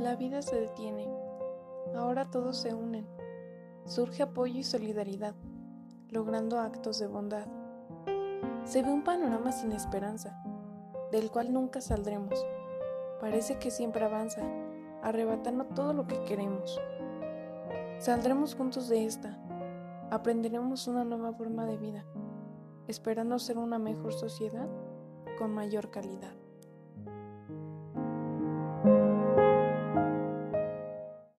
La vida se detiene. Ahora todos se unen. Surge apoyo y solidaridad, logrando actos de bondad. Se ve un panorama sin esperanza, del cual nunca saldremos. Parece que siempre avanza, arrebatando todo lo que queremos. Saldremos juntos de esta, aprenderemos una nueva forma de vida, esperando ser una mejor sociedad con mayor calidad.